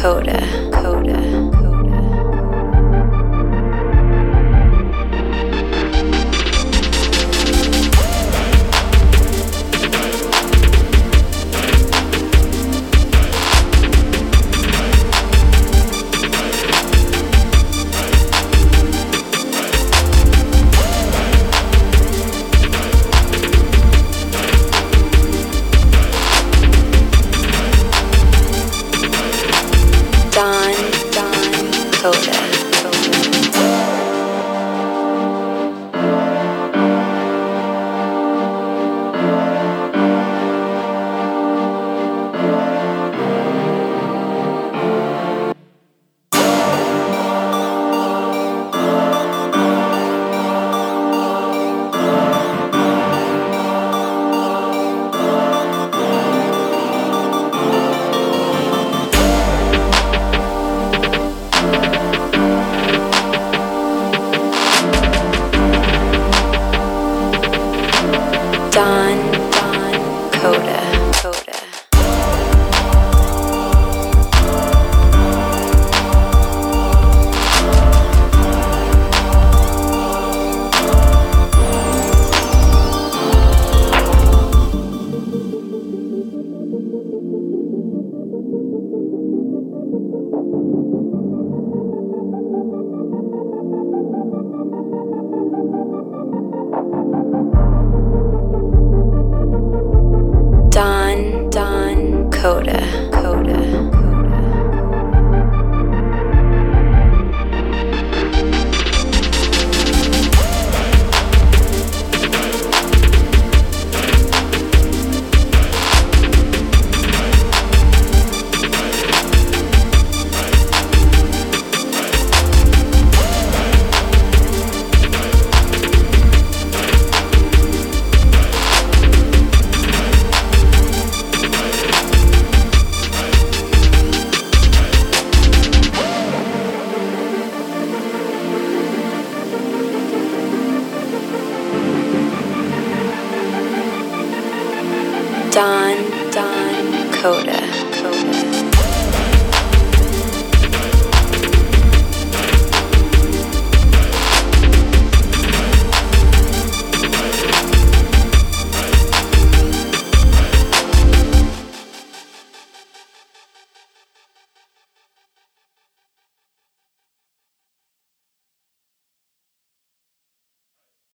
Coda, Don, Don, Don, Coda. Coda. Don, Don, Coda,